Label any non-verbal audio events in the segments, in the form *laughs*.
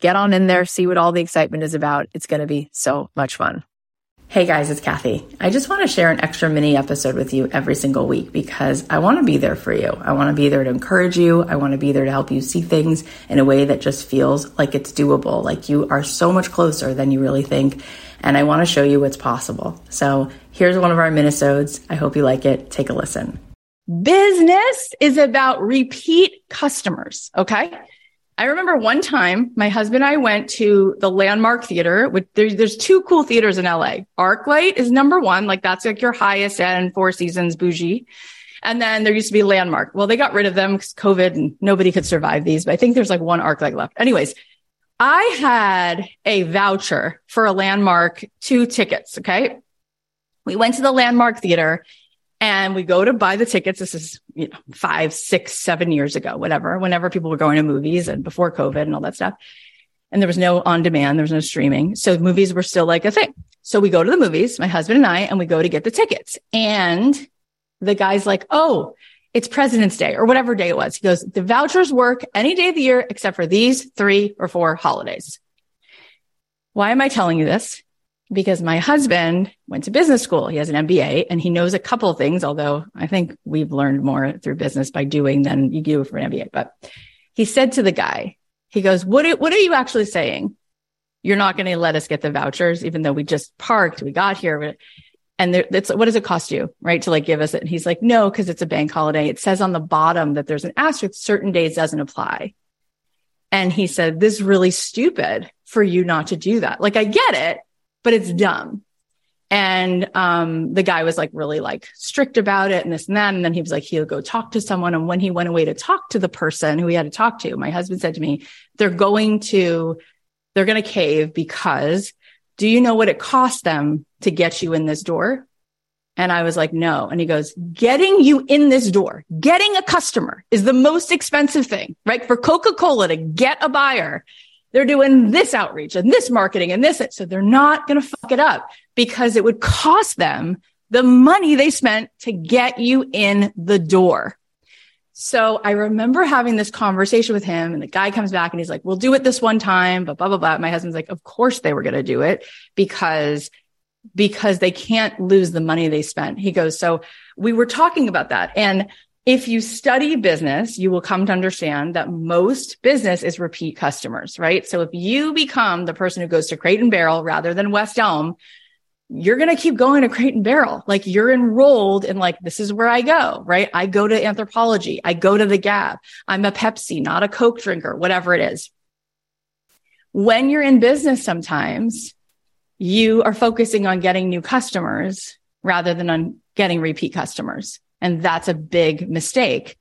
get on in there, see what all the excitement is about. It's going to be so much fun. Hey guys, it's Cathy. I just want to share an extra mini episode with you every single week because I want to be there for you. I want to be there to encourage you. I want to be there to help you see things in a way that just feels like it's doable, like you are so much closer than you really think. And I want to show you what's possible. So here's one of our minisodes. I hope you like it. Take a listen. Business is about repeat customers. Okay. I remember one time my husband and I went to the Landmark Theater. Which there, there's two cool theaters in LA. ArcLight is number one, like that's like your highest end Four Seasons bougie. And then there used to be Landmark. Well, they got rid of them because COVID and nobody could survive these. But I think there's like one ArcLight left. Anyways, I had a voucher for a Landmark two tickets. Okay. We went to the Landmark Theater and we go to buy the tickets. This is, you know, five, six, seven years ago, whatever, whenever people were going to movies and before COVID and all that stuff. And there was no on demand. There was no streaming. So movies were still like a thing. So we go to the movies, my husband and I, and we go to get the tickets. And the guy's like, Oh, it's President's Day or whatever day it was. He goes, the vouchers work any day of the year except for these three or four holidays. Why am I telling you this? Because my husband went to business school. He has an MBA and he knows a couple of things, although I think we've learned more through business by doing than you do for an MBA. But he said to the guy, he goes, what, are, what are you actually saying? You're not going to let us get the vouchers, even though we just parked, we got here. And there, that's what does it cost you, right? To like give us it. And he's like, no, because it's a bank holiday. It says on the bottom that there's an asterisk, certain days doesn't apply. And he said, this is really stupid for you not to do that. Like, I get it but it's dumb. And um, the guy was like really like strict about it and this and that. And then he was like, he'll go talk to someone. And when he went away to talk to the person who he had to talk to, my husband said to me, they're going to, they're going to cave because do you know what it cost them to get you in this door? And I was like, no. And he goes, getting you in this door, getting a customer is the most expensive thing, right? For Coca-Cola to get a buyer they're doing this outreach and this marketing and this. So they're not going to fuck it up because it would cost them the money they spent to get you in the door. So I remember having this conversation with him and the guy comes back and he's like, we'll do it this one time, but blah, blah, blah. My husband's like, of course they were going to do it because, because they can't lose the money they spent. He goes, so we were talking about that. And if you study business, you will come to understand that most business is repeat customers, right? So if you become the person who goes to Crate and Barrel rather than West Elm, you're going to keep going to crate and barrel. Like you're enrolled in like, this is where I go, right? I go to Anthropologie. I go to the Gap. I'm a Pepsi, not a Coke drinker, whatever it is. When you're in business, sometimes you are focusing on getting new customers rather than on getting repeat customers. And that's a big mistake.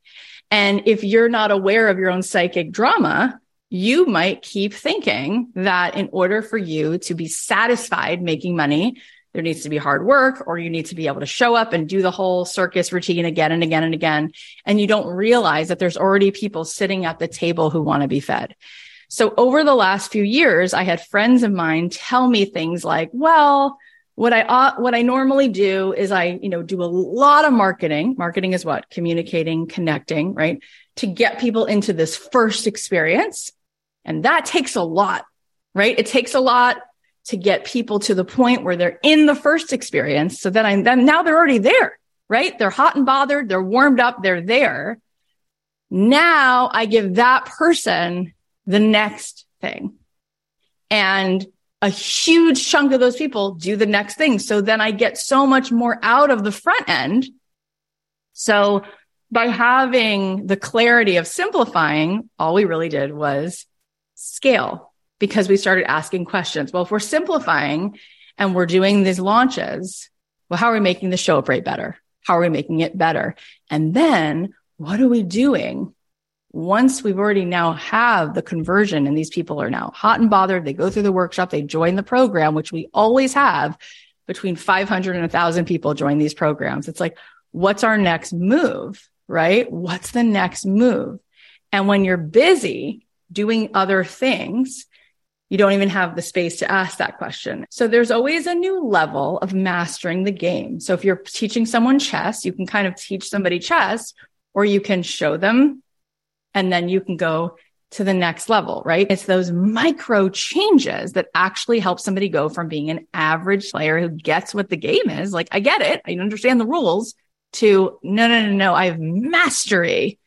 And if you're not aware of your own psychic drama, you might keep thinking that in order for you to be satisfied making money, there needs to be hard work or you need to be able to show up and do the whole circus routine again and again and again. And you don't realize that there's already people sitting at the table who want to be fed. So over the last few years, I had friends of mine tell me things like, well, what I, uh, what I normally do is I, you know, do a lot of marketing. Marketing is what? Communicating, connecting, right? To get people into this first experience. And that takes a lot, right? It takes a lot to get people to the point where they're in the first experience. So then I'm then now they're already there, right? They're hot and bothered. They're warmed up. They're there. Now I give that person the next thing. And a huge chunk of those people do the next thing. So then I get so much more out of the front end. So by having the clarity of simplifying, all we really did was scale because we started asking questions. Well, if we're simplifying and we're doing these launches, well, how are we making the show up rate better? How are we making it better? And then what are we doing once we've already now have the conversion and these people are now hot and bothered? They go through the workshop, they join the program, which we always have between 500 and 1000 people join these programs. It's like, what's our next move? Right? What's the next move? And when you're busy doing other things, you don't even have the space to ask that question. So there's always a new level of mastering the game. So if you're teaching someone chess, you can kind of teach somebody chess or you can show them and then you can go to the next level, right? It's those micro changes that actually help somebody go from being an average player who gets what the game is. Like, I get it. I understand the rules to no, no, no, no. I have mastery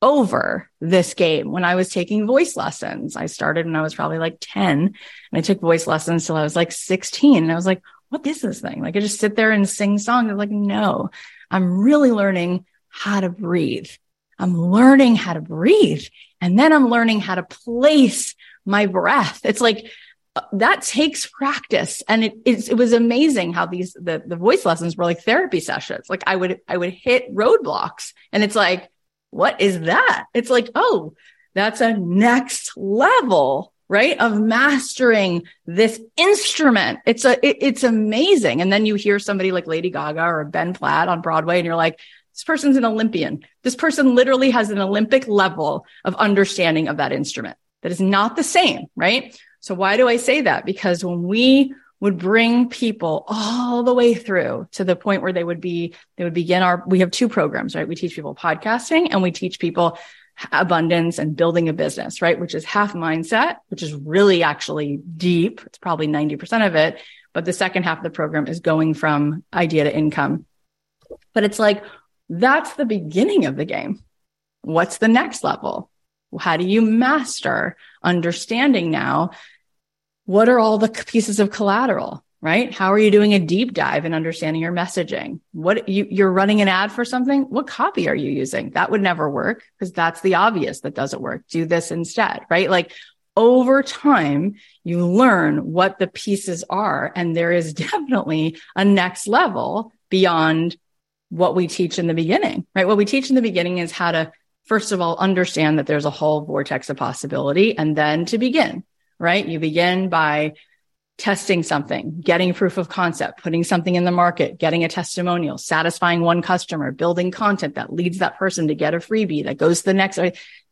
over this game when I was taking voice lessons. I started when I was probably like 10 and I took voice lessons till I was like 16. And I was like, what is this thing? Like I just sit there and sing songs. I'm like, no, I'm really learning how to breathe. I'm learning how to breathe. And then I'm learning how to place my breath. It's like, uh, that takes practice and it, it was amazing how these the, the voice lessons were like therapy sessions like i would i would hit roadblocks and it's like what is that? It's like, oh, that's a next level, right? Of mastering this instrument. It's a, it, it's amazing. And then you hear somebody like Lady Gaga or Ben Platt on Broadway and you're like, this person's an Olympian. This person literally has an Olympic level of understanding of that instrument. That is not the same, right? So why do I say that? Because when we would bring people all the way through to the point where they would be, they would begin our, we have two programs, right? We teach people podcasting and we teach people abundance and building a business, right? Which is half mindset, which is really actually deep. It's probably 90% of it. But the second half of the program is going from idea to income. But it's like, that's the beginning of the game. What's the next level? How do you master understanding now what are all the pieces of collateral, right? How are you doing a deep dive in understanding your messaging? What you, you're running an ad for something? What copy are you using? That would never work because that's the obvious that doesn't work. Do this instead, right? Like over time, you learn what the pieces are. And there is *laughs* definitely a next level beyond what we teach in the beginning, right? What we teach in the beginning is how to, first of all, understand that there's a whole vortex of possibility and then to begin right? You begin by testing something, getting proof of concept, putting something in the market, getting a testimonial, satisfying one customer, building content that leads that person to get a freebie that goes to the next.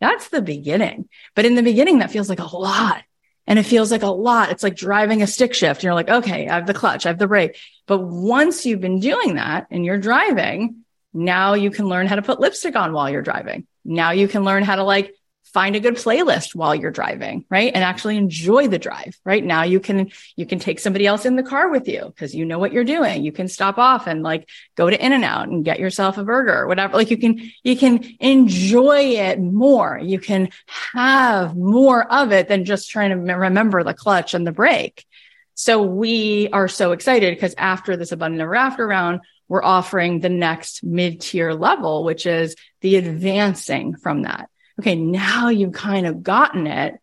That's the beginning. But in the beginning, that feels like a lot. And it feels like a lot. It's like driving a stick shift. You're like, okay, I have the clutch, I have the brake. But once you've been doing that and you're driving, now you can learn how to put lipstick on while you're driving Now you can learn how to like find a good playlist while you're driving, right? And actually enjoy the drive, right? Now you can, you can take somebody else in the car with you because you know what you're doing. You can stop off and like go to In-N-Out and get yourself a burger or whatever. Like you can, you can enjoy it more. You can have more of it than just trying to remember the clutch and the brake. So we are so excited because after this abundant ever after round, we're offering the next mid tier level, which is the advancing from that okay, now you've kind of gotten it.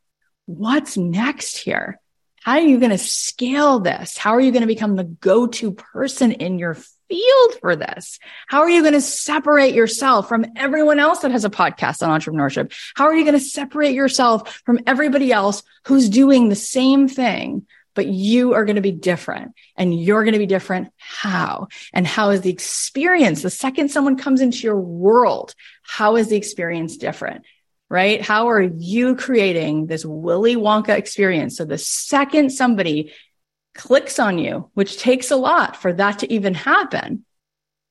What's next here? How are you going to scale this? How are you going to become the go-to person in your field for this? How are you going to separate yourself from everyone else that has a podcast on entrepreneurship? How are you going to separate yourself from everybody else who's doing the same thing? But you are going to be different and you're going to be different. How? And how is the experience? The second someone comes into your world, how is the experience different? Right? How are you creating this Willy Wonka experience? So the second somebody clicks on you, which takes a lot for that to even happen,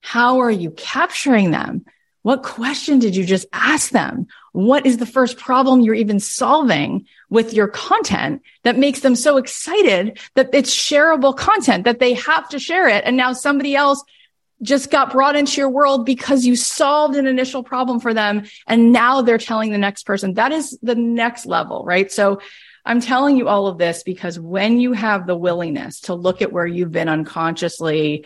how are you capturing them? What question did you just ask them? What is the first problem you're even solving with your content that makes them so excited that it's shareable content that they have to share it? And now somebody else just got brought into your world because you solved an initial problem for them. And now they're telling the next person that is the next level, right? So I'm telling you all of this because when you have the willingness to look at where you've been unconsciously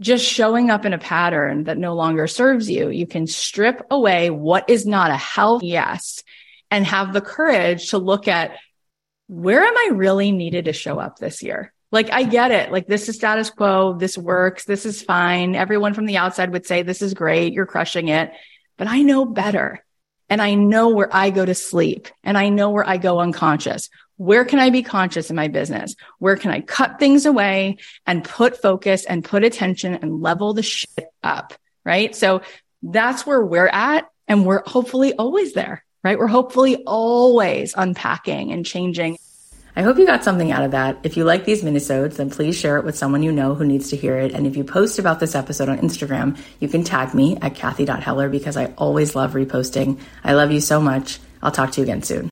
just showing up in a pattern that no longer serves you, you can strip away what is not a health yes and have the courage to look at where am I really needed to show up this year? Like, I get it. Like, this is status quo. This works. This is fine. Everyone from the outside would say, this is great. You're crushing it. But I know better. And I know where I go to sleep and I know where I go unconscious. Where can I be conscious in my business? Where can I cut things away and put focus and put attention and level the shit up? Right. So that's where we're at. And we're hopefully always there, right? We're hopefully always unpacking and changing. I hope you got something out of that. If you like these minisodes, then please share it with someone you know who needs to hear it. And if you post about this episode on Instagram, you can tag me at Cathy.Heller because I always love reposting. I love you so much. I'll talk to you again soon.